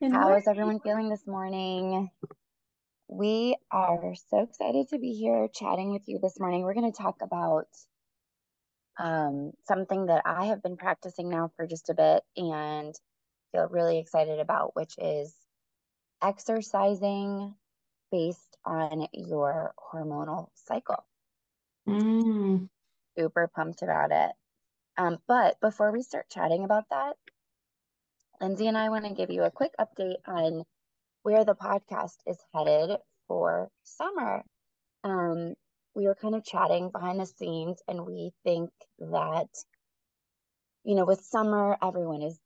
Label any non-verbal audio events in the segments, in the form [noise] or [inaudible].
Good How is everyone feeling this morning? We are so excited to be here chatting with you this morning. We're going to talk about um, something that I have been practicing now for just a bit and feel really excited about, which is exercising based on your hormonal cycle. Mm, Super pumped about it. Um, but before we start chatting about that, Lindsey and I want to give you a quick update on where the podcast is headed for summer. Um, we were kind of chatting behind the scenes, and we think that, you know, with summer, everyone is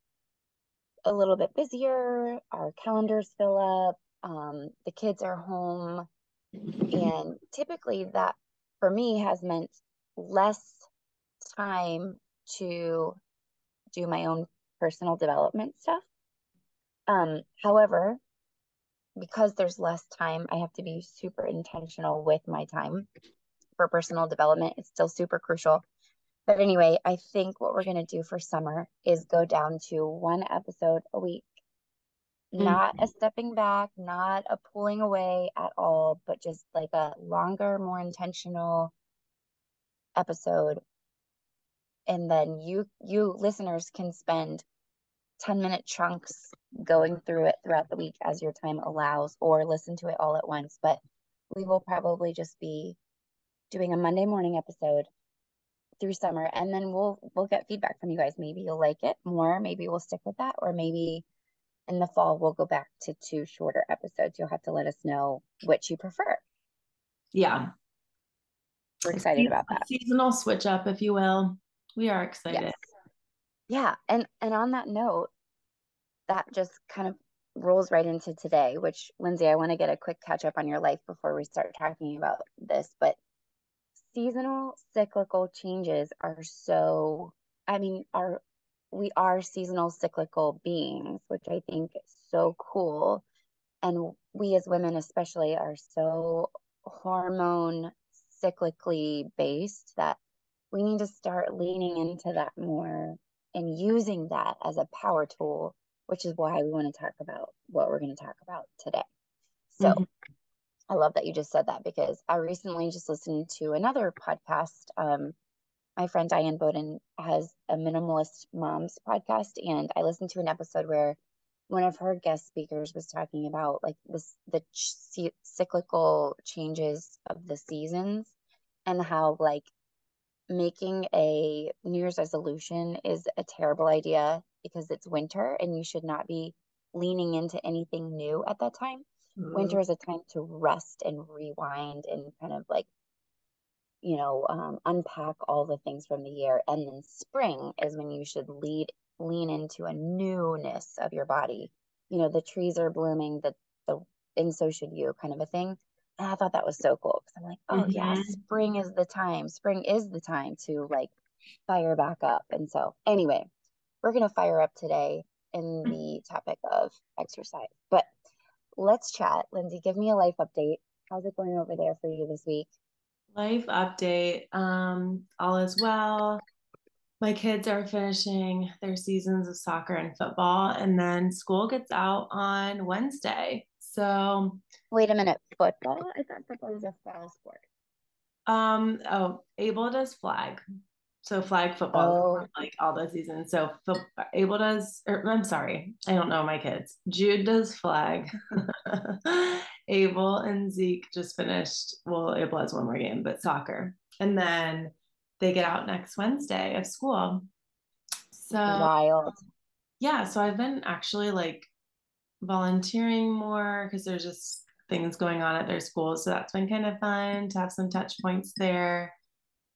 a little bit busier, our calendars fill up, um, the kids are home, and typically that for me has meant less time to do my own personal development stuff. Um, however, because there's less time, I have to be super intentional with my time for personal development. It's still super crucial. But anyway, I think what we're going to do for summer is go down to one episode a week. Not a stepping back, not a pulling away at all, but just like a longer, more intentional episode. And then you you listeners can spend 10 minute chunks going through it throughout the week as your time allows or listen to it all at once but we will probably just be doing a monday morning episode through summer and then we'll we'll get feedback from you guys maybe you'll like it more maybe we'll stick with that or maybe in the fall we'll go back to two shorter episodes you'll have to let us know which you prefer yeah. we're excited about that Seasonal switch up, if you will. We are excited. yes yeah and and on that note that just kind of rolls right into today, which Lindsey, I want to get a quick catch up on your life before we start talking about this. But seasonal cyclical changes are so, I mean, are we are seasonal cyclical beings, which I think is so cool. And we as women, especially, are so hormone cyclically based that we need to start leaning into that more and using that as a power tool which is why we want to talk about what we're going to talk about today. So Mhm. I love that you just said that because I recently just listened to another podcast. Um, my friend Diane Boden has a minimalist moms podcast, and I listened to an episode where one of her guest speakers was talking about like this the ch- cyclical changes of the seasons and how like making a New Year's resolution is a terrible idea because it's winter and you should not be leaning into anything new at that time. Winter is a time to rest and rewind and kind of like, you know, um, unpack all the things from the year. And then spring is when you should lead lean into a newness of your body. You know, the trees are blooming, the the and so should you, kind of a thing. And I thought that was so cool because I'm like, oh yeah, Mhm. spring is the time. Spring is the time to like fire back up. And so anyway, we're gonna fire up today in the topic of exercise. But let's chat. Lindsey, give me a life update. How's it going over there for you this week? Life update. Um, all is well. My kids are finishing their seasons of soccer and football, and then school gets out on Wednesday. So, Wait a minute, football? I thought football was a fall sport. um, oh, Abel does flag. So flag football, Oh. like all the seasons. So Abel does, or I'm sorry, I don't know my kids. Jude does flag. [laughs] Abel and Zeke just finished. Well, Abel has one more game, but soccer, and then they get out next Wednesday of school. So Wild. yeah, so I've been actually like volunteering more because there's just things going on at their schools. So that's been kind of fun to have some touch points there.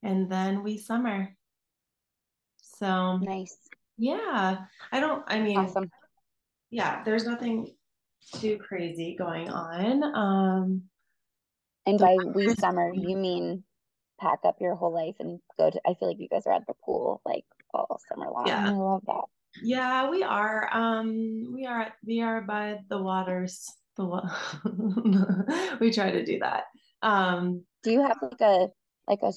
And then we summer. So Nice. yeah, I don't, I mean, Awesome. yeah, there's nothing too crazy going on. Um, and by [laughs] we summer, you mean pack up your whole life and go to? I feel like you guys are at the pool like all summer long. Yeah, I love that. Yeah, we are. Um, we are. We are by the waters. The wa- [laughs] we try to do that. Um, do you have like a like a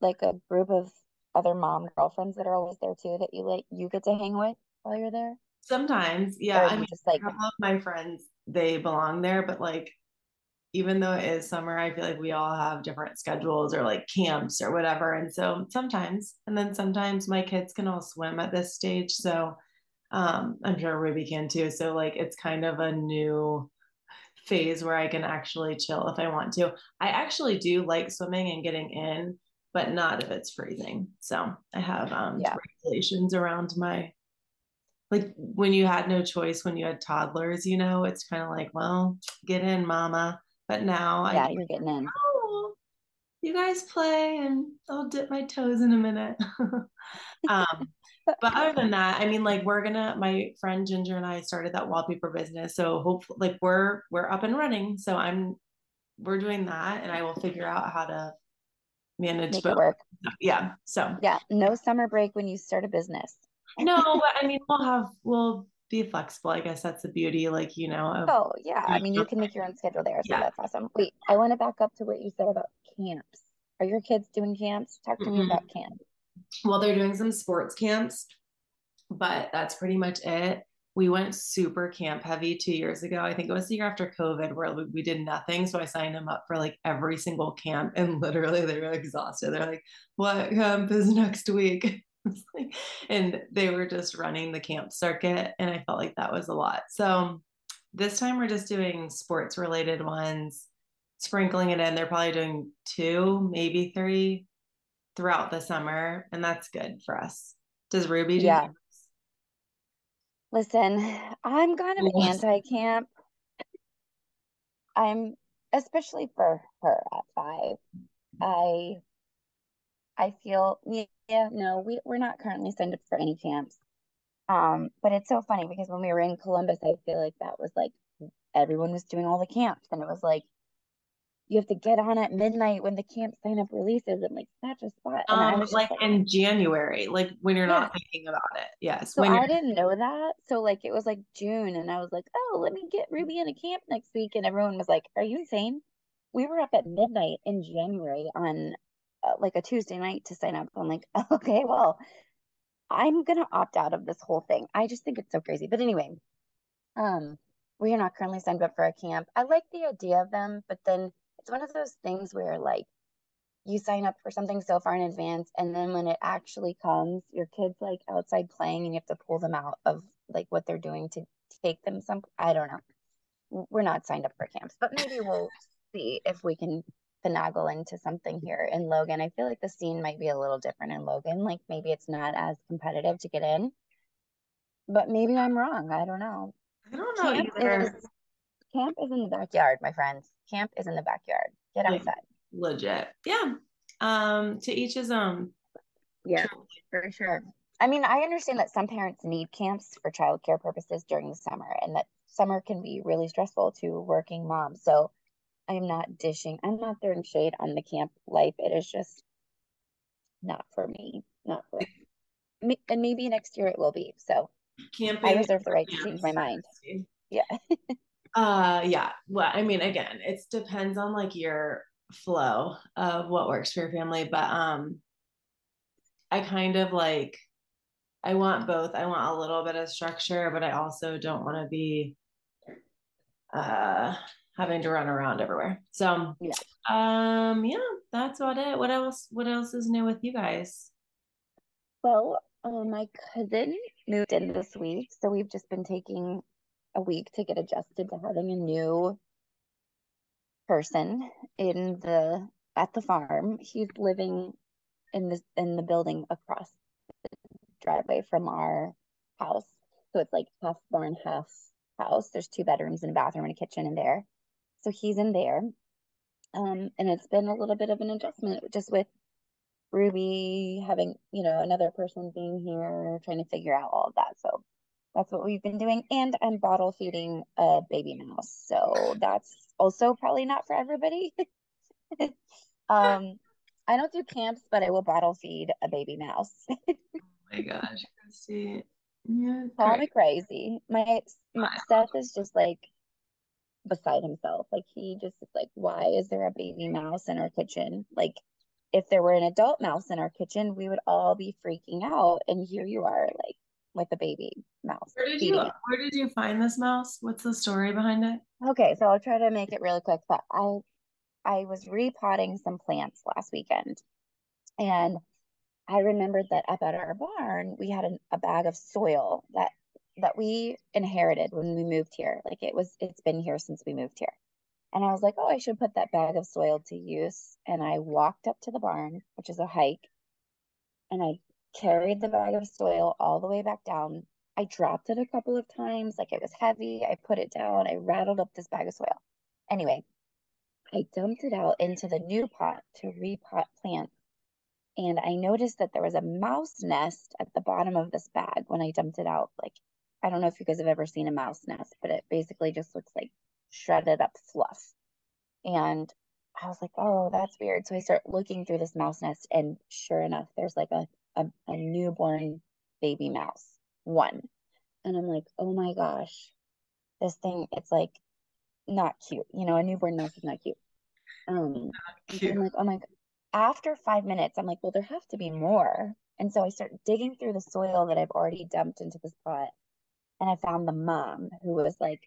like a group of other mom girlfriends that are always there too that you like you get to hang with while you're there? Sometimes, yeah. I mean, just like of my friends, they belong there, but like even though it is summer, I feel like we all have different schedules or like camps or whatever. And so sometimes, and then sometimes my kids can all swim at this stage. So um, I'm sure Ruby can too. So like it's kind of a new phase where I can actually chill if I want to. I actually do like swimming and getting in, but not if it's freezing. So I have um, yeah. regulations around my like when you had no choice when you had toddlers, you know, it's kind of like, well, get in, mama. But now yeah, I, you're getting in. Oh, you guys play and I'll dip my toes in a minute. [laughs] um, but other than that, I mean, like we're gonna. My friend Ginger and I started that wallpaper business, so hopefully, like we're we're up and running. So I'm we're doing that, and I will figure out how to manage Make both. work. Yeah. So yeah, no summer break when you start a business. no, but I mean, we'll have we'll be flexible. I guess that's the beauty, like you know. Of, oh yeah, I mean, you can make your own schedule there, so yeah. that's awesome. Wait, I want to back up to what you said about camps. Are your kids doing camps? Talk to mm-hmm. me about camps. Well, they're doing some sports camps, but that's pretty much it. We went super camp heavy two years ago. I think it was the year after COVID where we did nothing. So I signed them up for like every single camp, and literally they were exhausted. They're like, "What camp is next week?" [laughs] and they were just running the camp circuit and i felt like that was a lot so this time we're just doing sports related ones sprinkling it in they're probably doing two maybe three throughout the summer and that's good for us. Does ruby do yeah. listen i'm kind of anti-camp. I'm especially for her at five. I i feel yeah, no, we, we're not currently signed up for any camps. Um, but it's so funny because when we were in Columbus, I feel like that was like everyone was doing all the camps, and it was like you have to get on at midnight when the camp sign up releases and like snatch a spot. And um, I was like, like, in January, like when you're yeah. not thinking about it. Yes. So I didn't know that. So like it was like June, and I was like, oh, let me get Ruby in a camp next week, and everyone was like, are you insane? We were up at midnight in January on uh, like a Tuesday night to sign up. I'm like, [laughs] okay, well, I'm gonna opt out of this whole thing. I just think it's so crazy. But anyway, um, we are not currently signed up for a camp. I like the idea of them, but then it's one of those things where like you sign up for something so far in advance and then when it actually comes your kids like outside playing and you have to pull them out of like what they're doing to take them some i don't know we're not signed up for camps but maybe we'll see if we can finagle into something here in Logan. I feel like the scene might be a little different in Logan. Like maybe it's not as competitive to get in, but maybe I'm wrong. I don't know. I don't know camp either. Is, camp is in the backyard, my friends. Camp is in the backyard. Get outside. Legit. Yeah. Um, to each his own. Yeah, for sure. I mean, I understand that some parents need camps for childcare purposes during the summer, and that summer can be really stressful to working moms. So I'm not dishing, I'm not throwing shade on the camp life. It is just not for me. Not for me. And maybe next year it will be. So Camping I reserve the right to change my mind. Yeah. [laughs] uh yeah. Well, I mean, again, it depends on like your flow of what works for your family. But um I kind of like I want both. I want a little bit of structure, but I also don't want to be uh having to run around everywhere. So yeah. um yeah, that's about it. What else what else is new with you guys? Well, uh, my cousin moved in this week, so we've just been taking a week to get adjusted to having a new person in the at the farm. He's living in the in the building across the driveway from our house. So it's like half barn, half house. There's two bedrooms and a bathroom and a kitchen in there. So he's in there. Um, and it's been a little bit of an adjustment just with Ruby having, you know, another person being here, trying to figure out all of that. So that's what we've been doing. And I'm bottle feeding a baby mouse. So that's also probably not for everybody. [laughs] um, I don't do camps, but I will bottle feed a baby mouse. [laughs] oh my gosh, Kristy. Yeah, Call me crazy. My, my Seth is just like beside himself. Like he just is like, why is there a baby mouse in our kitchen? Like if there were an adult mouse in our kitchen, we would all be freaking out. And here you are, like with a baby mouse. Where did you it. where did you find this mouse? What's the story behind it? Okay, so I'll try to make it really quick, but I I was repotting some plants last weekend and I remembered that up at our barn we had a, a bag of soil that that we inherited when we moved here. Like it was it's been here since we moved here. And I was like, oh, I should put that bag of soil to use. And I walked up to the barn, which is a hike, and I carried the bag of soil all the way back down. I dropped it a couple of times, like it was heavy. I put it down. I rattled up this bag of soil. Anyway, I dumped it out into the new pot to repot plants. And I noticed that there was a mouse nest at the bottom of this bag when I dumped it out. Like, I don't know if you guys have ever seen a mouse nest, but it basically just looks like shredded up fluff. And I was like, oh, that's weird. So I start looking through this mouse nest, and sure enough, there's like a, a, a newborn baby mouse, one. And I'm like, oh my gosh, this thing, it's like not cute. You know, a newborn mouse is not cute. Um, cute. I'm like, oh my, after five minutes, I'm like, well, there have to be more. And so I start digging through the soil that I've already dumped into this pot. And I found the mom who was like,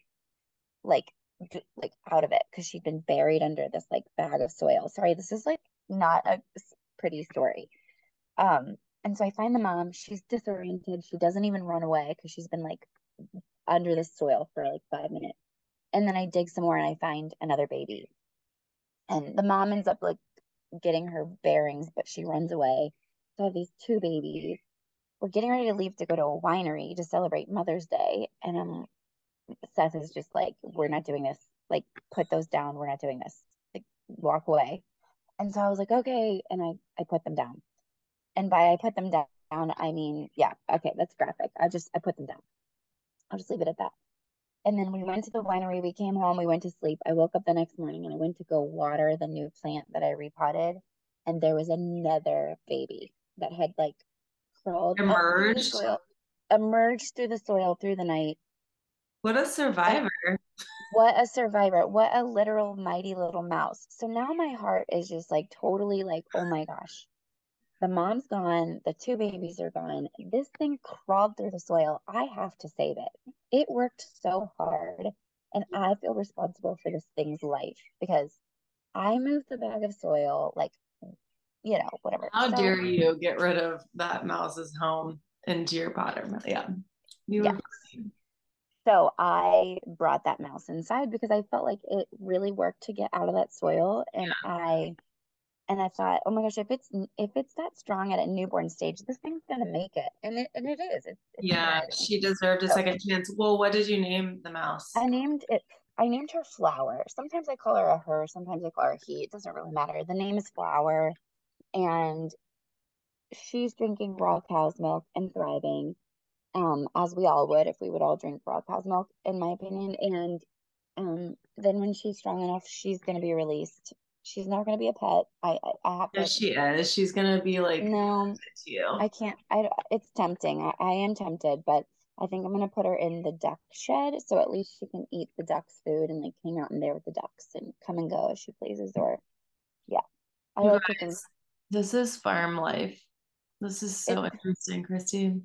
like like out of it because she'd been buried under this like bag of soil. Sorry, this is like not a pretty story. Um, and so I find the mom. She's disoriented. She doesn't even run away because she's been like under the soil for like five minutes. And then I dig some more and I find another baby. And the mom ends up like getting her bearings, but she runs away. So I have these two babies. We're getting ready to leave to go to a winery to celebrate Mother's Day. And I'm Seth is just like, we're not doing this. Like, put those down. We're not doing this. Like, walk away. And so I was like, okay. And I, I put them down. And by I put them down, I mean, yeah, okay, that's graphic. I just, I put them down. I'll just leave it at that. And then we went to the winery. We came home. We went to sleep. I woke up the next morning and I went to go water the new plant that I repotted. And there was another baby that had like crawled emerged, emerged through the soil through the night what a survivor. What a survivor. What a literal mighty little mouse. So now my heart is just like totally like, oh my gosh. The mom's gone. The two babies are gone. This thing crawled through the soil. I have to save it. It worked so hard. And I feel responsible for this thing's life because I moved the bag of soil, like, you know, whatever. How so, dare you get rid of that mouse's home into your pot? Yeah. You yes. So I brought that mouse inside because I felt like it really worked to get out of that soil. And yeah. I and I thought, oh my gosh, if it's if it's that strong at a newborn stage, this thing's gonna make it, and it and it is. It's, it's yeah, she deserved a so, second chance. Well, what did you name the mouse? I named it. I named her Flower. Sometimes I call her a her. Sometimes I call her a he. It doesn't really matter. The name is Flower, and she's drinking raw cow's milk and thriving um, as we all would if we would all drink raw cow's milk, in my opinion. And um, then when she's strong enough, she's going to be released. She's not going to be a pet. I, I, I have to. she is. She's going to be like, no, to you. I can't. I. It's tempting. I, I am tempted, but I think I'm going to put her in the duck shed so at least she can eat the ducks' food and like hang out in there with the ducks and come and go as she pleases. Or, yeah, I like cooking. This is farm life. This is so it's, interesting, Christine.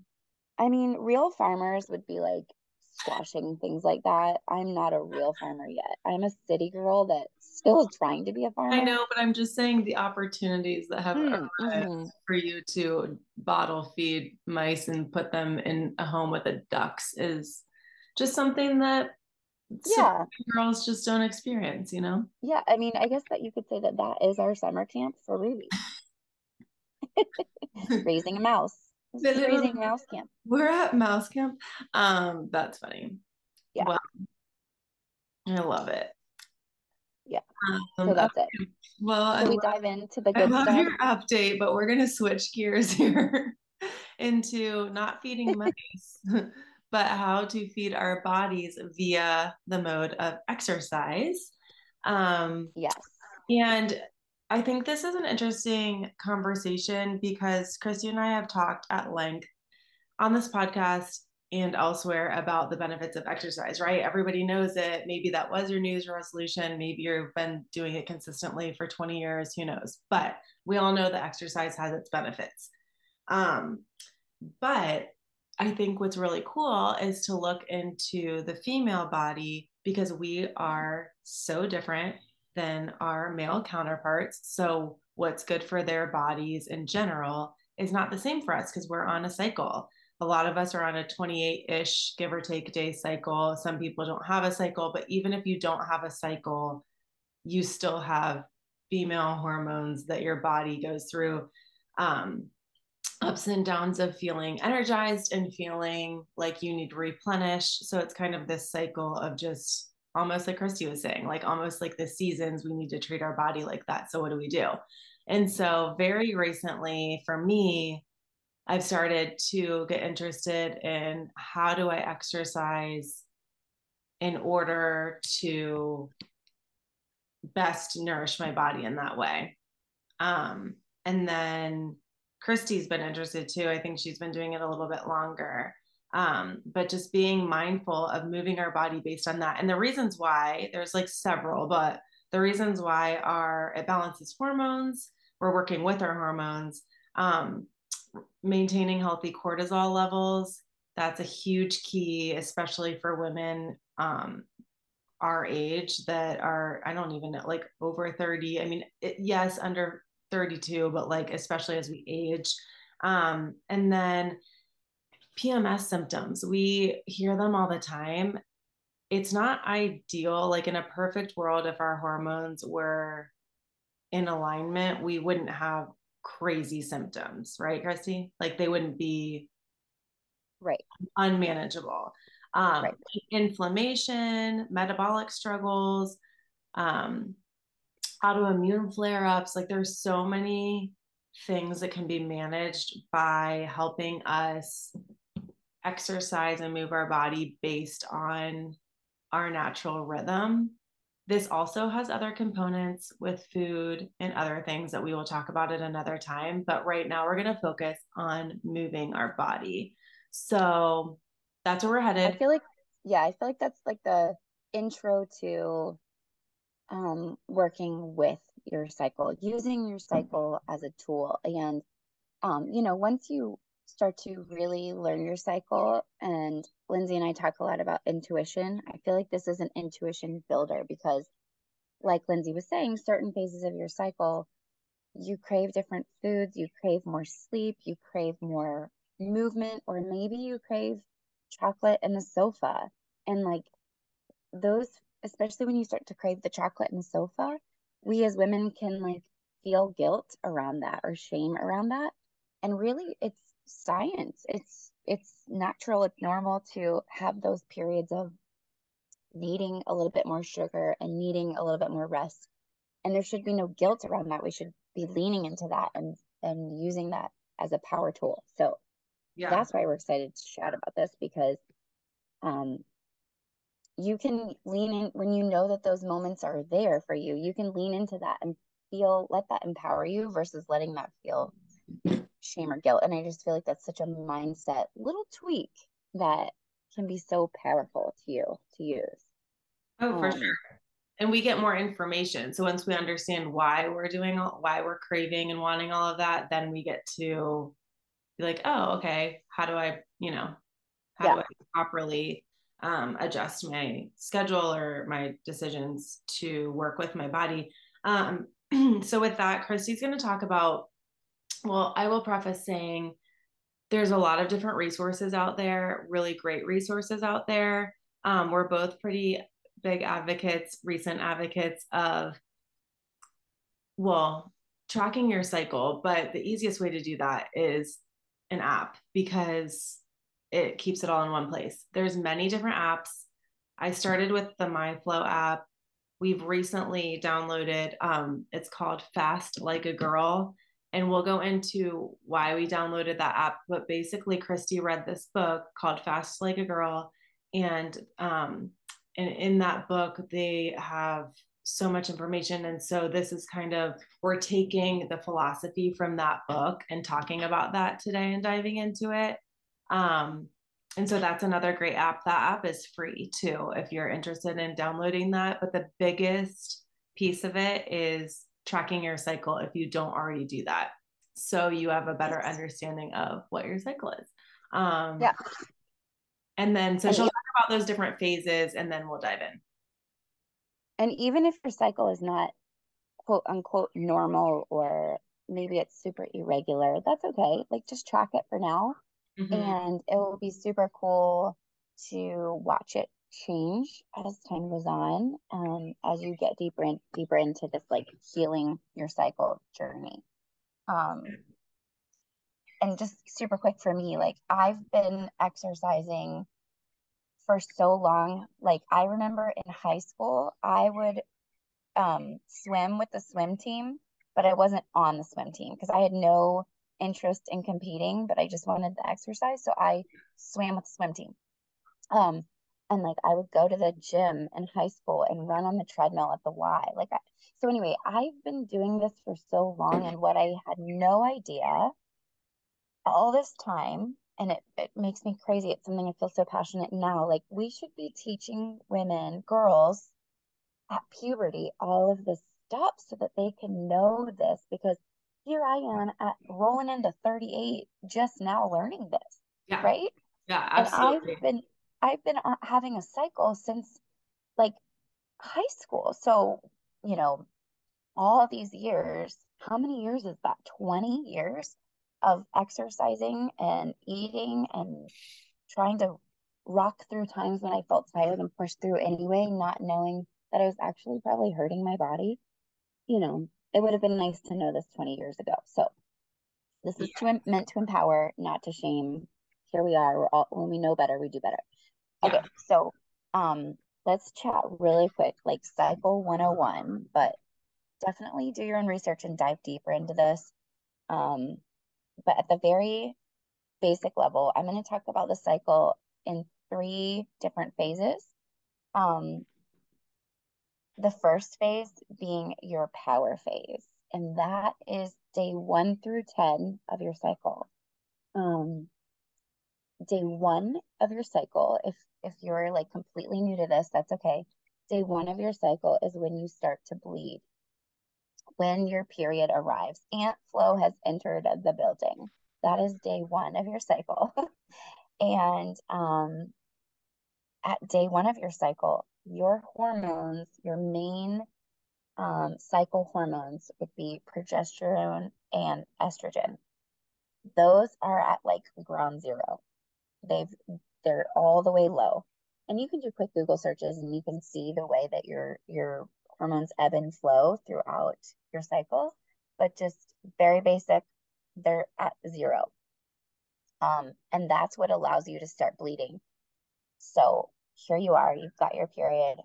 I mean, real farmers would be like squashing things like that. I'm not a real farmer yet. I'm a city girl that still is trying to be a farmer. I know, but I'm just saying the opportunities that have mm-hmm. for you to bottle feed mice and put them in a home with the ducks is just something that yeah girls just don't experience, you know? Yeah, I mean, I guess that you could say that that is our summer camp for Ruby. [laughs] [laughs] Raising a mouse mouse camp. We're at mouse camp. Um, that's funny. Yeah. Well, I love it. Yeah. Um, so that's okay. it. Well, so we dive into the good I love stuff. your update, but we're gonna switch gears [laughs] here into not feeding [laughs] mice, [laughs] but how to feed our bodies via the mode of exercise. Um, yes. And I think this is an interesting conversation because Kristy and I have talked at length on this podcast and elsewhere about the benefits of exercise, right? Everybody knows it. Maybe that was your news resolution. Maybe you've been doing it consistently for 20 years, who knows? But we all know that exercise has its benefits. Um, but I think what's really cool is to look into the female body because we are so different than our male counterparts. So, what's good for their bodies in general is not the same for us because we're on a cycle. A lot of us are on a 28 ish, give or take day cycle. Some people don't have a cycle, but even if you don't have a cycle, you still have female hormones that your body goes through. Um, ups and downs of feeling energized and feeling like you need to replenish. So it's kind of this cycle of just almost like Kristy was saying, like almost like the seasons, we need to treat our body like that. So what do we do? And so very recently for me, I've started to get interested in how do I exercise in order to best nourish my body in that way. Um, and then Kristy's been interested too. I think she's been doing it a little bit longer. Um, but just being mindful of moving our body based on that. And the reasons why, there's like several, but the reasons why are it balances hormones, we're working with our hormones, um, maintaining healthy cortisol levels. That's a huge key, especially for women um, our age that are, I don't even know, like over 30. I mean, it, yes, under 32, but like especially as we age. Um, and then PMS symptoms, we hear them all the time. It's not ideal. Like in a perfect world, if our hormones were in alignment, we wouldn't have crazy symptoms, right, Kristy? Like they wouldn't be right unmanageable. Um, right. Inflammation, metabolic struggles, um, autoimmune flare ups. Like there's so many things that can be managed by helping us exercise and move our body based on our natural rhythm. This also has other components with food and other things that we will talk about at another time. But right now, we're going to focus on moving our body. So that's where we're headed. I feel like, yeah, I feel like that's like the intro to um, working with your cycle, using your cycle as a tool. And, um, you know, once you start to really learn your cycle, and Lindsey and I talk a lot about intuition, I feel like this is an intuition builder because, like Lindsey was saying, certain phases of your cycle, you crave different foods, you crave more sleep, you crave more movement, or maybe you crave chocolate and the sofa. And like those especially when you start to crave the chocolate and the sofa, we as women can like feel guilt around that or shame around that. And really it's science. It's it's natural, it's normal to have those periods of needing a little bit more sugar and needing a little bit more rest. And there should be no guilt around that. We should be leaning into that and and using that as a power tool. So yeah. that's why we're excited to chat about this because um you can lean in when you know that those moments are there for you you can lean into that and feel let that empower you versus letting that feel shame or guilt and i just feel like that's such a mindset little tweak that can be so powerful to you to use oh for um, sure and we get more information so once we understand why we're doing all, why we're craving and wanting all of that then we get to be like oh okay how do i you know how yeah. do i properly um, adjust my schedule or my decisions to work with my body. Um, [clears throat] so, with that, Kristy's going to talk about. Well, I will preface saying there's a lot of different resources out there, really great resources out there. Um, we're both pretty big advocates, recent advocates of, well, tracking your cycle. But the easiest way to do that is an app because it keeps it all in one place. There's many different apps. I started with the MyFLO app. We've recently downloaded um, it's called Fast Like a Girl and we'll go into why we downloaded that app. But basically, Kristy read this book called Fast Like a Girl. And um, and in that book, they have so much information. And so this is kind of, we're taking the philosophy from that book and talking about that today and diving into it. Um, and so that's another great app. That app is free too, if you're interested in downloading that. But the biggest piece of it is tracking your cycle if you don't already do that. So you have a better understanding of what your cycle is. Um, yeah. And then, so and she'll talk about those different phases and then we'll dive in. And even if your cycle is not quote unquote normal or maybe it's super irregular, that's okay. Like just track it for now. Mm-hmm. And it will be super cool to watch it change as time goes on um, as you get deeper and deeper into this like healing your cycle journey. Um, and just super quick for me like i've been exercising for so long. Like i remember in high school i would um, swim with the swim team but i wasn't on the swim team because i had no interest in competing but i just wanted the exercise so i swam with the swim team. Um and like I would go to the gym in high school and run on the treadmill at the Y. Like, I, so anyway, I've been doing this for so long, and what I had no idea all this time, and it, it makes me crazy. It's something I feel so passionate now. Like, we should be teaching women, girls at puberty, all of this stuff so that they can know this because here I am at rolling into 38 just now learning this. Yeah. Right. Yeah, absolutely. And I've been I've been uh, having a cycle since like high school. So, you know, all these years, how many years is that? 20 years of exercising and eating and trying to rock through times when I felt tired and push through anyway, not knowing that I was actually probably hurting my body. You know, it would have been nice to know this 20 years ago. So, this is to, meant to empower, not to shame. Here we are. We're all, when we know better, we do better. Okay, so um, let's chat really quick, like cycle 101, but definitely do your own research and dive deeper into this. Um, but at the very basic level, I'm going to talk about the cycle in three different phases. Um, the first phase being your power phase, and that is day one through 10 of your cycle. Um, day one of your cycle, if if you're like completely new to this, that's okay. Day one of your cycle is when you start to bleed, when your period arrives. Aunt flow has entered the building. That is day one of your cycle. [laughs] and um, at day one of your cycle, your hormones, your main um, cycle hormones would be progesterone and estrogen. Those are at like ground zero. They've they're all the way low. And you can do quick Google searches and you can see the way that your your hormones ebb and flow throughout your cycle. But just very basic, they're at zero. Um, and that's what allows you to start bleeding. So here you are, you've got your period.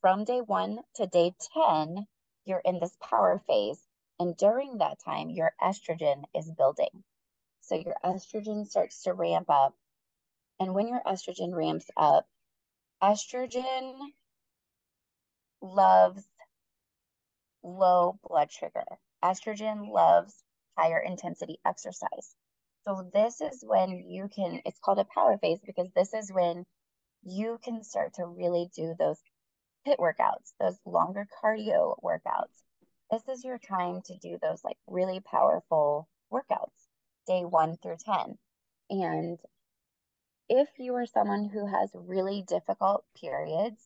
From day one to day 10, you're in this power phase. And during that time, your estrogen is building. So your estrogen starts to ramp up. And when your estrogen ramps up, estrogen loves low blood sugar. Estrogen loves higher intensity exercise. So this is when you can, it's called a power phase because this is when you can start to really do those HIIT workouts, those longer cardio workouts. This is your time to do those like really powerful workouts day one through 10. And if you are someone who has really difficult periods,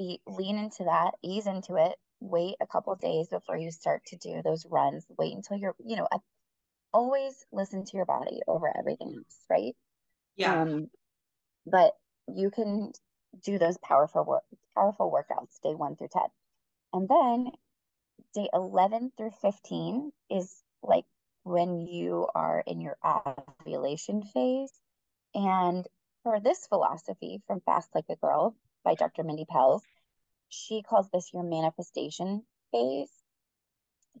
eat, lean into that, ease into it, wait a couple days before you start to do those runs. Wait until you're, you know, always listen to your body over everything else, right? Yeah. Um, but you can do those powerful work, powerful workouts day one through 10. And then day 11 through 15 is like when you are in your ovulation phase. And for this philosophy from Fast Like a Girl by Dr. Mindy Pelz, she calls this your manifestation phase.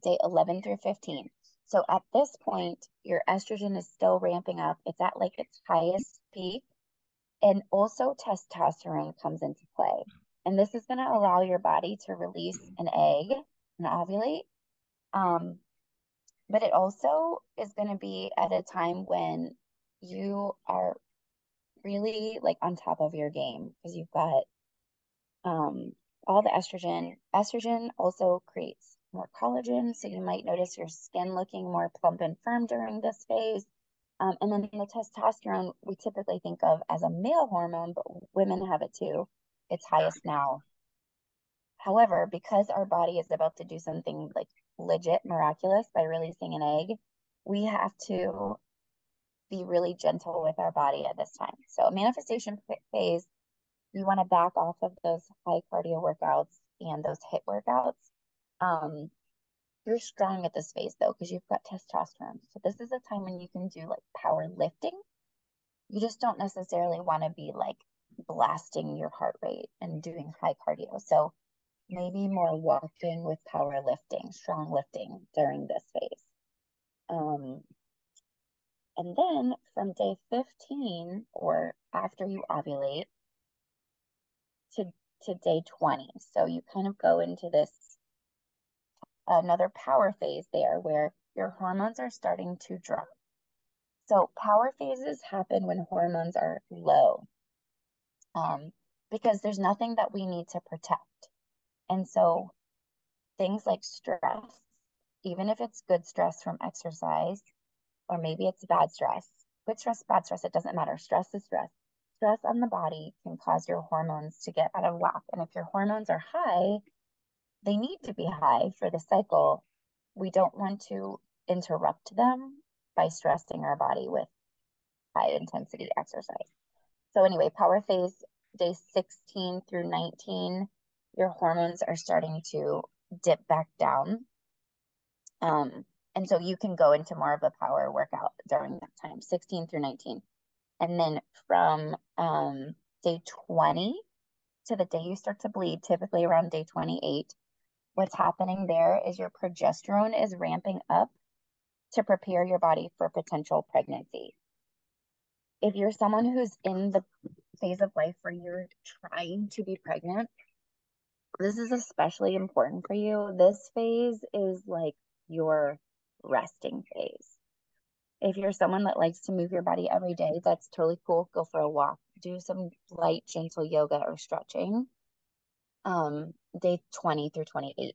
day 11 through 15. So at this point, your estrogen is still ramping up. It's at like its highest peak. And also testosterone comes into play. And this is going to allow your body to release an egg and ovulate. Um, but it also is going to be at a time when you are really like on top of your game because you've got um, all the estrogen. Estrogen also creates more collagen, so you might notice your skin looking more plump and firm during this phase. Um, and then the testosterone we typically think of as a male hormone, but women have it too. It's highest now. However, because our body is about to do something like legit miraculous by releasing an egg, we have to be really gentle with our body at this time. So, manifestation phase, you want to back off of those high cardio workouts and those HIIT workouts. Um, you're strong at this phase though, because you've got testosterone. So, this is a time when you can do like power lifting. You just don't necessarily want to be like blasting your heart rate and doing high cardio. So, maybe more walking with power lifting, strong lifting during this phase. Um, and then from day 15 or after you ovulate to, to day 20. So you kind of go into this another power phase there where your hormones are starting to drop. So power phases happen when hormones are low um, because there's nothing that we need to protect. And so things like stress, even if it's good stress from exercise, or maybe it's bad stress. Good stress, bad stress, it doesn't matter. Stress is stress. Stress on the body can cause your hormones to get out of whack. And if your hormones are high, they need to be high for the cycle. We don't want to interrupt them by stressing our body with high intensity exercise. So, anyway, power phase day 16 through 19, your hormones are starting to dip back down. Um, and so you can go into more of a power workout during that time, 16 through 19. And then from um, day 20 to the day you start to bleed, typically around day 28, what's happening there is your progesterone is ramping up to prepare your body for potential pregnancy. If you're someone who's in the phase of life where you're trying to be pregnant, this is especially important for you. This phase is like your resting phase. If you're someone that likes to move your body every day, that's totally cool. Go for a walk, do some light, gentle yoga or stretching. Um, day 20 through 28.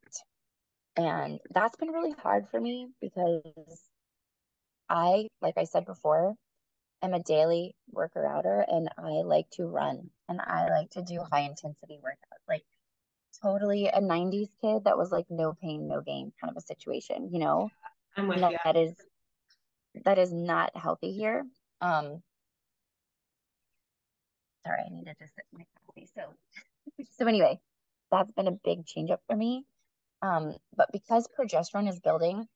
And that's been really hard for me because I, like I said before, am a daily worker outer and I like to run and I like to do high intensity workouts. Like totally a 90s kid that was like no pain, no gain kind of a situation, you know? I'm with that, you. that is that is not healthy here. Um sorry, I needed to sip my coffee. So [laughs] so anyway, that's been a big change up for me. Um, but because progesterone is building,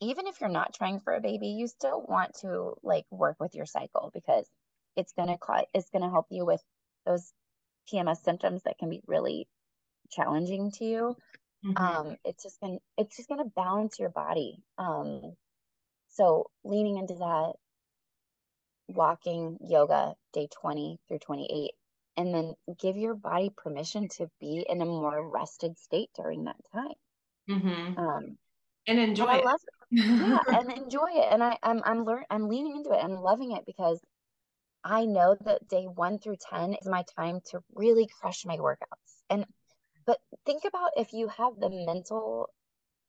even if you're not trying for a baby, you still want to like work with your cycle because it's gonna cause it's gonna help you with those PMS symptoms that can be really challenging to you. Mm-hmm. Um, it's just gonna it's just gonna balance your body. Um, so leaning into that, walking, yoga, day 20 through 28, and then give your body permission to be in a more rested state during that time. Mm-hmm. Um, and enjoy and it. Yeah, and enjoy it. And I, I'm I'm learn I'm leaning into it. I'm loving it because I know that day one through ten is my time to really crush my workouts. And think about if you have the mental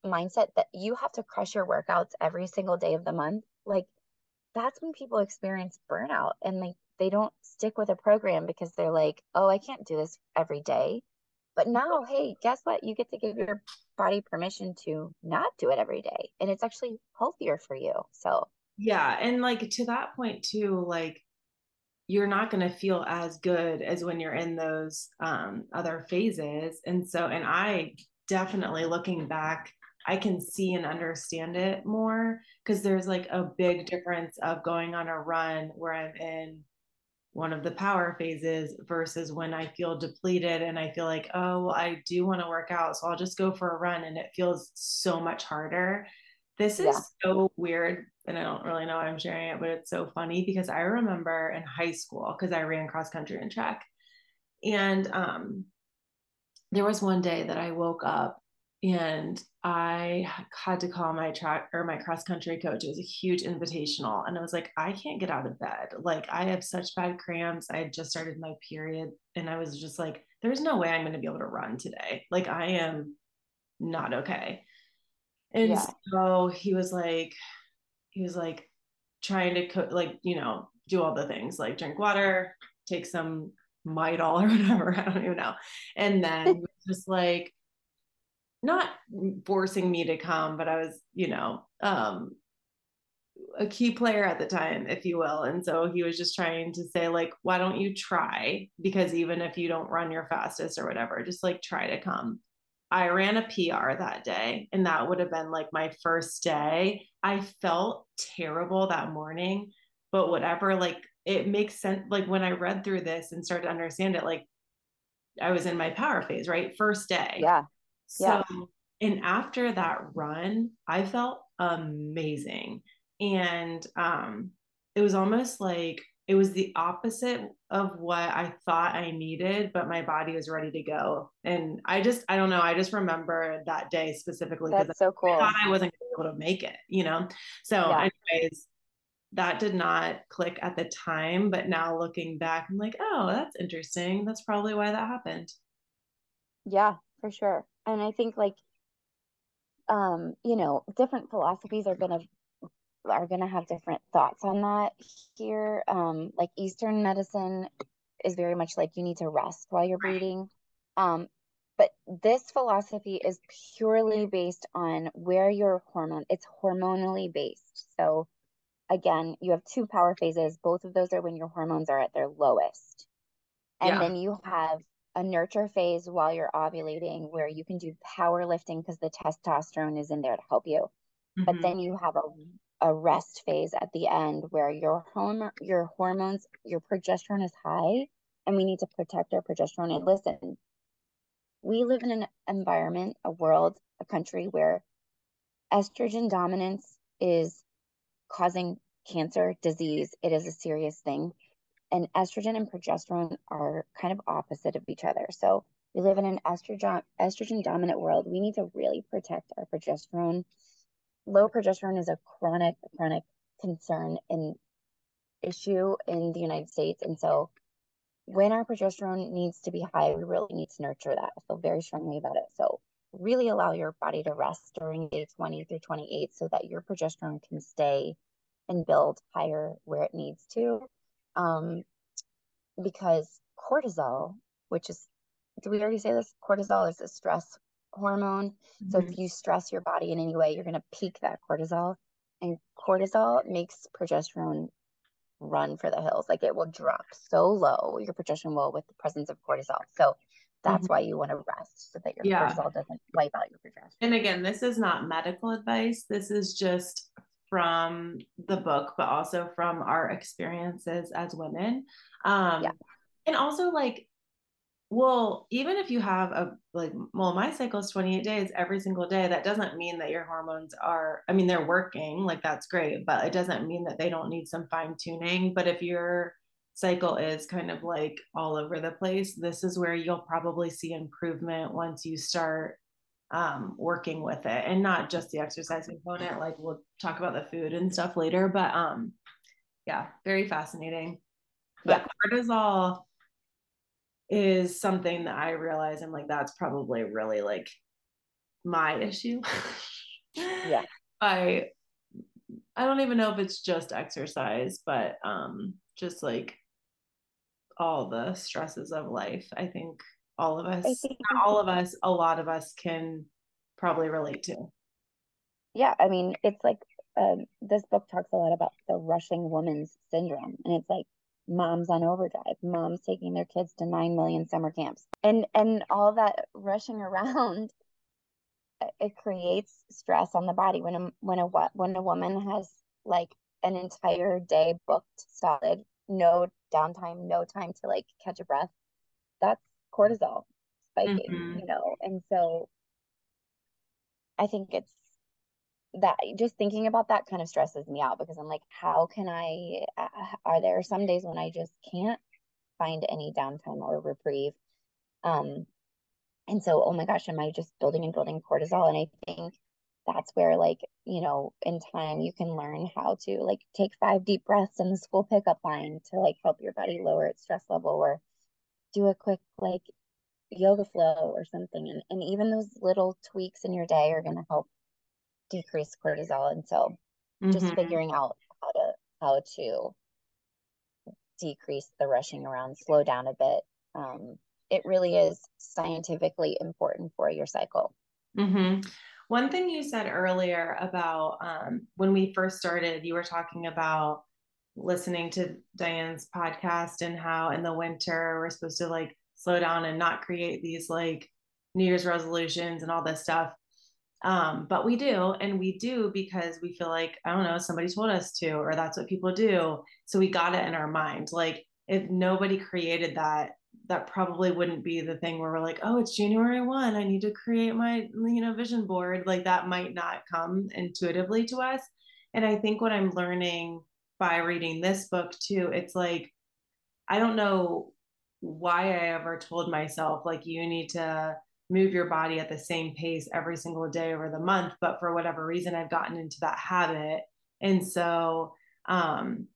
mindset that you have to crush your workouts every single day of the month, like that's when people experience burnout and like they don't stick with a program because they're like, oh, I can't do this every day. But now, hey, guess what? You get to give your body permission to not do it every day. And it's actually healthier for you. So, yeah. And like to that point, too, like you're not going to feel as good as when you're in those um, other phases. And so, and I definitely looking back, I can see and understand it more because there's like a big difference of going on a run where I'm in one of the power phases versus when I feel depleted and I feel like, oh, I do want to work out. So I'll just go for a run and it feels so much harder. This is yeah. so weird. And I don't really know why I'm sharing it, but it's so funny because I remember in high school, because I ran cross country and track. And um, there was one day that I woke up and I had to call my track or my cross country coach. It was a huge invitational. And I was like, I can't get out of bed. Like, I have such bad cramps. I had just started my period. And I was just like, there's no way I'm going to be able to run today. Like, I am not okay. And yeah. so he was like, he was like trying to like, you know, do all the things like drink water, take some Midol [laughs] or whatever. I don't even know. And then just like, not forcing me to come, but I was, you know, um, a key player at the time, if you will. And so he was just trying to say, like, why don't you try? Because even if you don't run your fastest or whatever, just like try to come. I ran a PR that day, and that would have been like my first day. I felt terrible that morning, but whatever, like, it makes sense. Like, when I read through this and started to understand it, like, I was in my power phase, right? First day. Yeah. So, yeah. and after that run, I felt amazing. And um, it was almost like it was the opposite of what I thought I needed, but my body was ready to go. And I just, I don't know, I just remember that day specifically because so cool. I thought I wasn't able to make it, you know? So, yeah. anyways, that did not click at the time, but now looking back, I'm like, oh, that's interesting. That's probably why that happened. Yeah, for sure and i think like um you know different philosophies are gonna are gonna have different thoughts on that here um like eastern medicine is very much like you need to rest while you're bleeding um but this philosophy is purely based on where your hormone it's hormonally based so again you have two power phases both of those are when your hormones are at their lowest and yeah. then you have a nurture phase while you're ovulating where you can do powerlifting because the testosterone is in there to help you. Mm-hmm. But then you have a a rest phase at the end where your home your hormones, your progesterone is high and we need to protect our progesterone. And listen, we live in an environment, a world, a country where estrogen dominance is causing cancer, disease. It is a serious thing and estrogen and progesterone are kind of opposite of each other. So we live in an estrogen estrogen dominant world. We need to really protect our progesterone. Low progesterone is a chronic chronic concern and issue in the United States, and so when our progesterone needs to be high, we really need to nurture that. I feel very strongly about it. So really allow your body to rest during day 20 through 28 so that your progesterone can stay and build higher where it needs to um, because cortisol, which is, did we already say this? Cortisol is a stress hormone. Mm-hmm. So if mm-hmm. you stress your body in any way, you're going to peak that cortisol. And cortisol makes progesterone run for the hills. Like it will drop so low, your progesterone will, with the presence of cortisol. So that's mm-hmm. why you want to rest so that your yeah. cortisol doesn't wipe out your progesterone. And again, this is not medical advice. This is just from the book, but also from our experiences as women. Um, yeah. And also, like, well, even if you have a, like, well, my cycle is 28 days every single day, that doesn't mean that your hormones are, I mean, they're working, like, that's great, but it doesn't mean that they don't need some fine tuning. But if your cycle is kind of like all over the place, this is where you'll probably see improvement once you start um, working with it and not just the exercise component. Like we'll talk about the food and stuff later, but um, yeah, very fascinating. But yeah. cortisol is something that I realize I'm like, that's probably really like my issue. yeah. [laughs] I I don't even know if it's just exercise, but um just like all the stresses of life. I think all of us think, all of us a lot of us can probably relate to yeah i mean it's like um, this book talks a lot about the rushing woman's syndrome and it's like moms on overdrive moms taking their kids to 9 million summer camps and and all that rushing around [laughs] it creates stress on the body when a when a when a woman has like an entire day booked solid no downtime, no time to like catch a breath, that's cortisol spiking, mm-hmm. you know. And so I think it's that just thinking about that kind of stresses me out because I'm like, how can I? Uh, are there some days when I just can't find any downtime or reprieve? Um, and so, oh my gosh, am I just building and building cortisol? And I think that's where, like, you know, in time you can learn how to like take five deep breaths in the school pickup line to like help your body lower its stress level or do a quick like yoga flow or something. And, and even those little tweaks in your day are going to help decrease cortisol. And so mm-hmm. just figuring out how to, how to decrease the rushing around, slow down a bit. Um, it really is scientifically important for your cycle. Mm-hmm. One thing you said earlier about um, when we first started, you were talking about listening to Diane's podcast and how in the winter we're supposed to like slow down and not create these like New Year's resolutions and all this stuff. Um, but we do, and we do because we feel like, I don't know, somebody told us to, or that's what people do. So we got it in our mind. Like if nobody created that, that probably wouldn't be the thing where we're like, oh, it's January 1. I need to create my, you know, vision board. Like that might not come intuitively to us. And I think what I'm learning by reading this book too, it's like, I don't know why I ever told myself like you need to move your body at the same pace every single day over the month, but for whatever reason I've gotten into that habit. And so um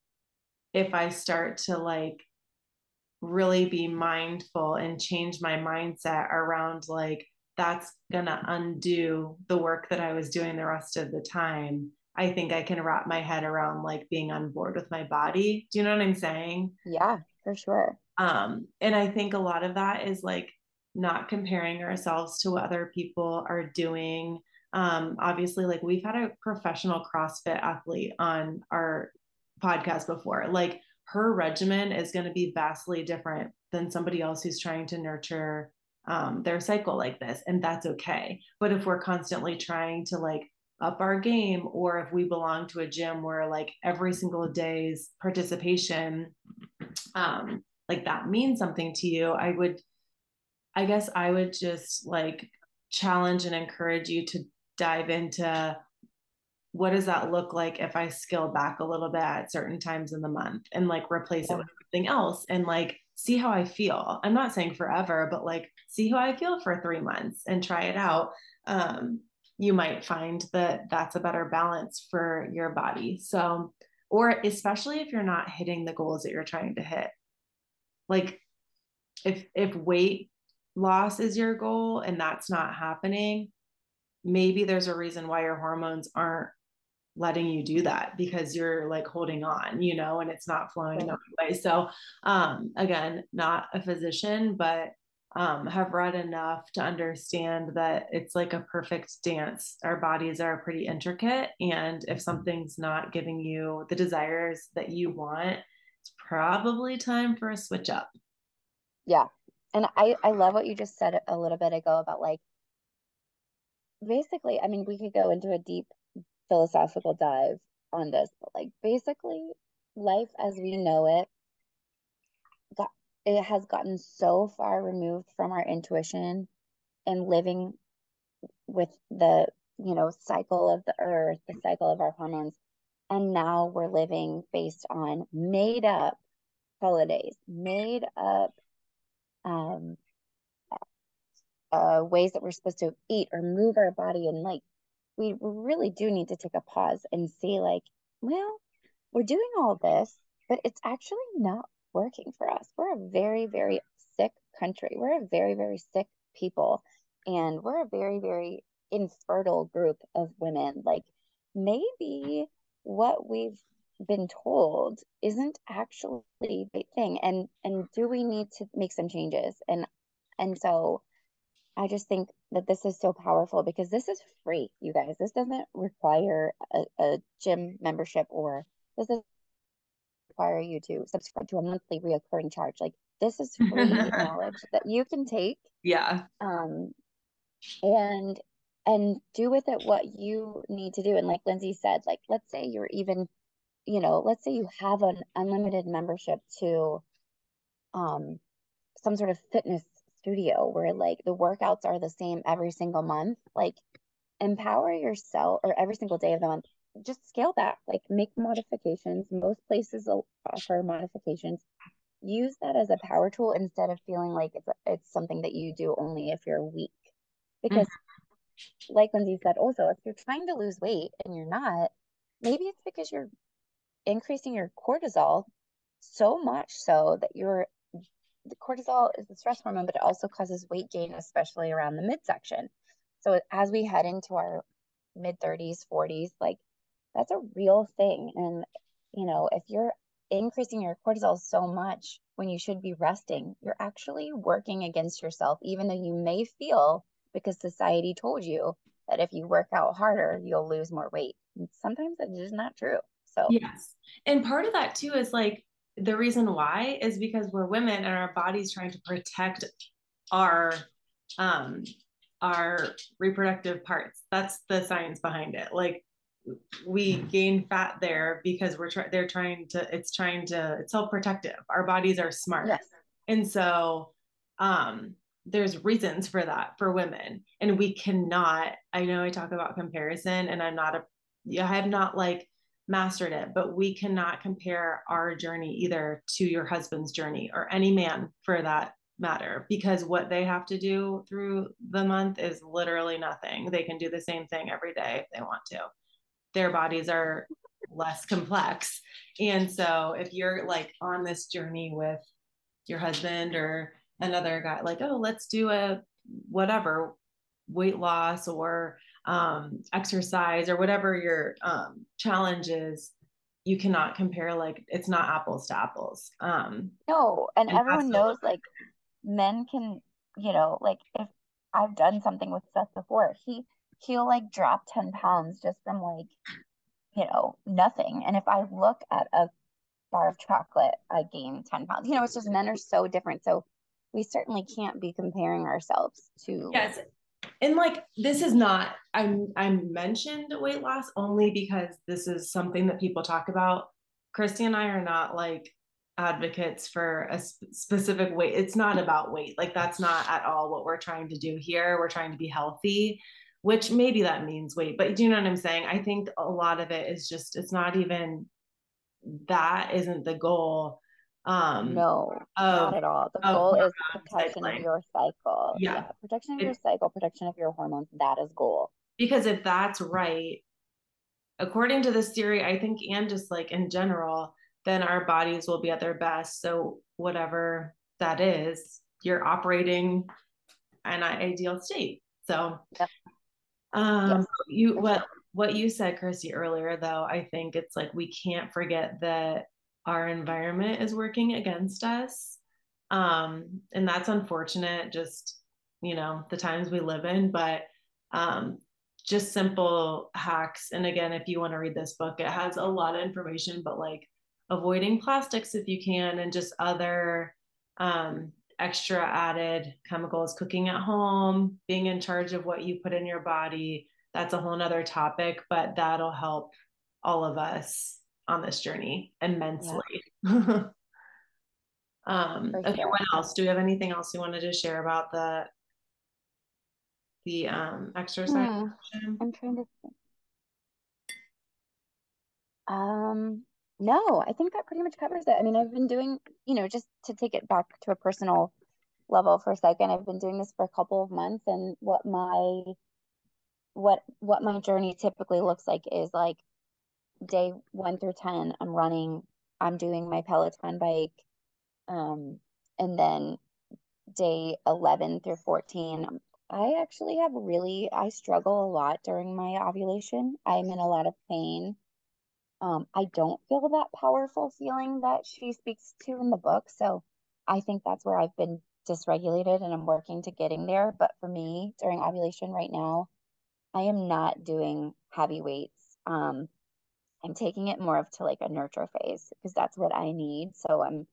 if I start to like really be mindful and change my mindset around like that's going to undo the work that I was doing the rest of the time. I think I can wrap my head around like being on board with my body. Do you know what I'm saying? Yeah, for sure. Um, and I think a lot of that is like not comparing ourselves to what other people are doing. Um, obviously, like we've had a professional CrossFit athlete on our podcast before. Like her regimen is going to be vastly different than somebody else who's trying to nurture um, their cycle like this, and that's okay. But if we're constantly trying to like up our game, or if we belong to a gym where like every single day's participation um, like that means something to you, I would, I guess I would just like challenge and encourage you to dive into what does that look like if I scale back a little bit at certain times in the month and like replace it with something else and like see how I feel. I'm not saying forever, but like see how I feel for three months and try it out. Um, you might find that that's a better balance for your body. So, or especially if you're not hitting the goals that you're trying to hit like if if weight loss is your goal and that's not happening maybe there's a reason why your hormones aren't letting you do that because you're like holding on you know and it's not flowing right. the way so um again not a physician but um, have read enough to understand that it's like a perfect dance. Our bodies are pretty intricate. And if something's not giving you the desires that you want, it's probably time for a switch up. Yeah. And I, I love what you just said a little bit ago about like, basically, I mean, we could go into a deep philosophical dive on this, but like, basically, life as we know it got, it has gotten so far removed from our intuition and living with the you know cycle of the earth the cycle of our hormones and now we're living based on made up holidays, made up um, uh, ways that we're supposed to eat or move our body. And like, we really do need to take a pause and see, like, well, we're doing all this, but it's actually not working for us. We're a very, very sick country. We're a very, very sick people. And we're a very, very infertile group of women. Like, maybe what we've been told isn't actually the right thing and and do we need to make some changes? And and so i just think that this is so powerful because this is free you guys. This doesn't require a, a gym membership or this doesn't require you to subscribe to a monthly reoccurring charge. Like this is free [laughs] knowledge that you can take yeah. um and and do with it what you need to do. And like Lindsey said, like let's say you're even you know, let's say you have an unlimited membership to um some sort of fitness studio where like the workouts are the same every single month, like empower yourself or every single day of the month. Just scale back, like make modifications. Most places offer modifications. Use that as a power tool instead of feeling like it's it's something that you do only if you're weak. Because mm-hmm. like Lindsey said also, if you're trying to lose weight and you're not, maybe it's because you're increasing your cortisol so much so that you're the cortisol is the stress hormone, but it also causes weight gain, especially around the midsection. So as we head into our mid 30s, 40s, like that's a real thing. And, you know, if you're increasing your cortisol so much when you should be resting, you're actually working against yourself, even though you may feel because society told you that if you work out harder, you'll lose more weight. And sometimes it's just not true. So, yes. And part of that too is like the reason why is because we're women and our body's trying to protect our um our reproductive parts. That's the science behind it. Like we gain fat there because we're trying they're trying to it's trying to it's self-protective. Our bodies are smart. Yes. and so um there's reasons for that for women. And we cannot i know i talk about comparison and i'm not a i have not like mastered it, but we cannot compare our journey either to your husband's journey or any man for that matter because what they have to do through the month is literally nothing. They can do the same thing every day if they want to. Their bodies are less complex. And so if you're like on this journey with your husband or another guy, like, oh, let's do a whatever weight loss or um, exercise or whatever your um, challenge is, you cannot compare like it's not apples to apples. Um, no, and, and everyone knows like men can, you know, like if I've done something with Seth before, he he'll like drop 10 pounds just from like, you know, nothing. And if I look at a bar of chocolate, I gain 10 pounds. You know, it's just men are so different. So we certainly can't be comparing ourselves to yes and like this is not i'm i mentioned weight loss only because this is something that people talk about. Kristy and i are not like advocates for a sp- specific weight. It's not about weight. Like that's not at all what we're trying to do here. We're trying to be healthy which maybe that means weight but do you know what i'm saying? I think a lot of it is just it's not even that isn't the goal um, no, of, not at all. The goal is protection cycling. of your cycle. Yeah. yeah. protection of it, your cycle, protection of your hormones. That is goal. Because if that's right, according to this theory, I think, and just like in general, then our bodies will be at their best. So whatever that is, you're operating an ideal state. So, yep. um, yes. you what what you said, Kristy, earlier, though, I think it's like we can't forget that our environment is working against us. Um, and that's unfortunate, just, you know, the times we live in, but um, just simple hacks. And again, if you want to read this book, it has a lot of information, but like avoiding plastics if you can, and just other um, extra added chemicals, cooking at home, being in charge of what you put in your body. That's a whole nother topic, but that'll help all of us on this journey immensely. Yeah. [laughs] um, okay, sure. what else? Do we have anything else you wanted to share about the the um, exercise? Hmm. I'm trying to think. Um, no, I think that pretty much covers it. I mean, I've been doing, you know, just to take it back to a personal level for a second, I've been doing this for a couple of months and what my what what my journey typically looks like is like day one through 10, I'm running, I'm doing my Peloton bike. Um, and then day 11 through 14, I actually have really, I struggle a lot during my ovulation. I'm in a lot of pain. Um, I don't feel that powerful feeling that she speaks to in the book. So I think that's where I've been dysregulated and I'm working to getting there. But for me, during ovulation right now, I am not doing heavy weights. Um, I'm taking it more of to like a nurture phase because that's what I need. So I'm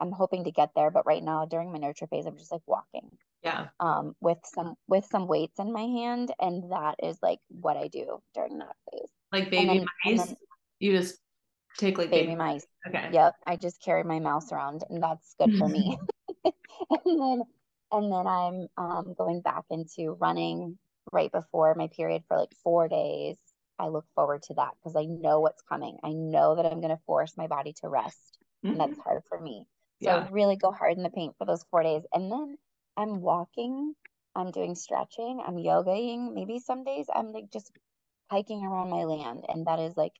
I'm hoping to get there, but right now during my nurture phase, I'm just like walking. Yeah. Um, with some with some weights in my hand, and that is like what I do during that phase. Like baby then, mice, you just take like baby mice. Okay. Yep. I just carry my mouse around and that's good for me. [laughs] [laughs] and then and then I'm um, going back into running right before my period for like four days. I look forward to that because I know what's coming. I know that I'm going to force my body to rest, mm-hmm. and that's mm-hmm. hard for me. So yeah. really go hard in the paint for those four days, and then I'm walking. I'm doing stretching. I'm yogaing. Maybe some days I'm like just hiking around my land, and that is like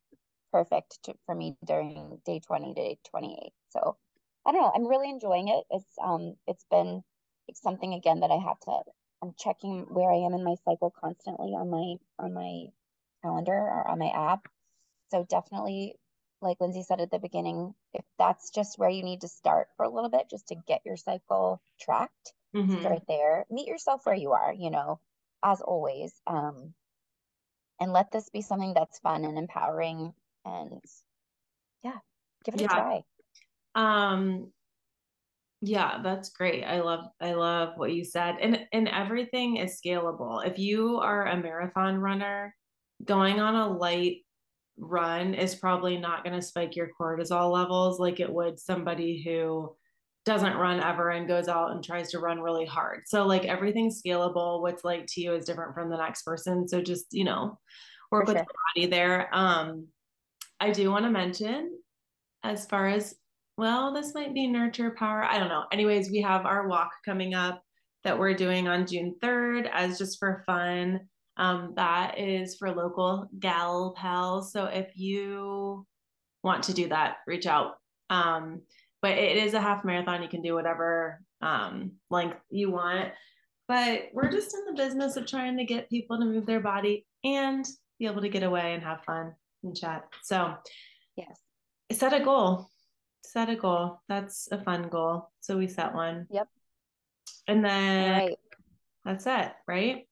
perfect to, for me during day 20 to day 28. So I don't know. I'm really enjoying it. It's um it's been it's something again that I have to I'm checking where I am in my cycle constantly on my on my calendar or on my app. So definitely like Lindsey said at the beginning, if that's just where you need to start for a little bit just to get your cycle tracked, mm-hmm. start there. Meet yourself where you are, you know, as always. Um and let this be something that's fun and empowering and yeah, give it yeah. a try. Um yeah, that's great. I love I love what you said. And and everything is scalable. If you are a marathon runner, going on a light run is probably not going to spike your cortisol levels like it would somebody who doesn't run ever and goes out and tries to run really hard. So like everything's scalable. What's like to you is different from the next person. So just, you know, work with the body there. Um I do want to mention as far as well, this might be nurture power. I don't know. Anyways, we have our walk coming up that we're doing on June 3rd as just for fun. Um, that is for local gal pals. So if you want to do that, reach out. Um, but it is a half marathon. You can do whatever um, length you want. But we're just in the business of trying to get people to move their body and be able to get away and have fun and chat. So, yes, set a goal set a goal. That's a fun goal. So we set one. Yep. And then right. that's it, right?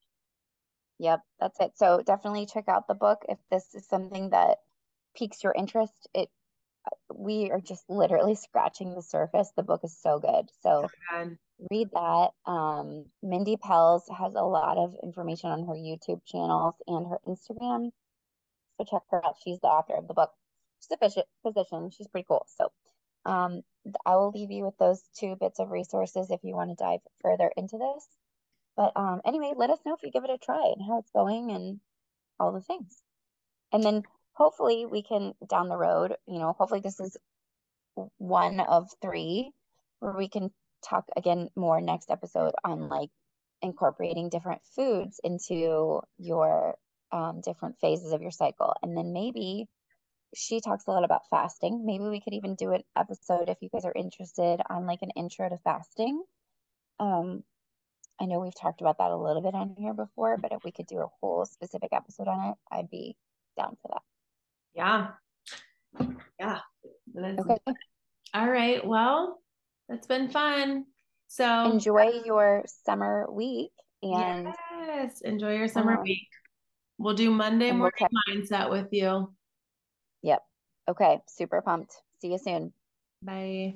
Yep, that's it. So definitely check out the book if this is something that piques your interest. It we are just literally [laughs] scratching the surface. The book is so good. So read that. Um, Mindy Pelz has a lot of information on her YouTube channels and her Instagram. So check her out. She's the author of the book. She's a physician. She's pretty cool. So um, I will leave you with those two bits of resources if you want to dive further into this. But um, anyway, let us know if you give it a try and how it's going and all the things. And then hopefully we can down the road, you know, hopefully this is one of three where we can talk again more next episode on like incorporating different foods into your um, different phases of your cycle. And then maybe she talks a lot about fasting. Maybe we could even do an episode if you guys are interested on like an intro to fasting. Um, I know we've talked about that a little bit on here before, but if we could do a whole specific episode on it, I'd be down for that. Yeah. Yeah. Okay. All right. Well, that's been fun. So enjoy your summer week and yes, enjoy your summer um, week. We'll do Monday morning we'll mindset with you. Yep. Okay. Super pumped. See you soon. Bye.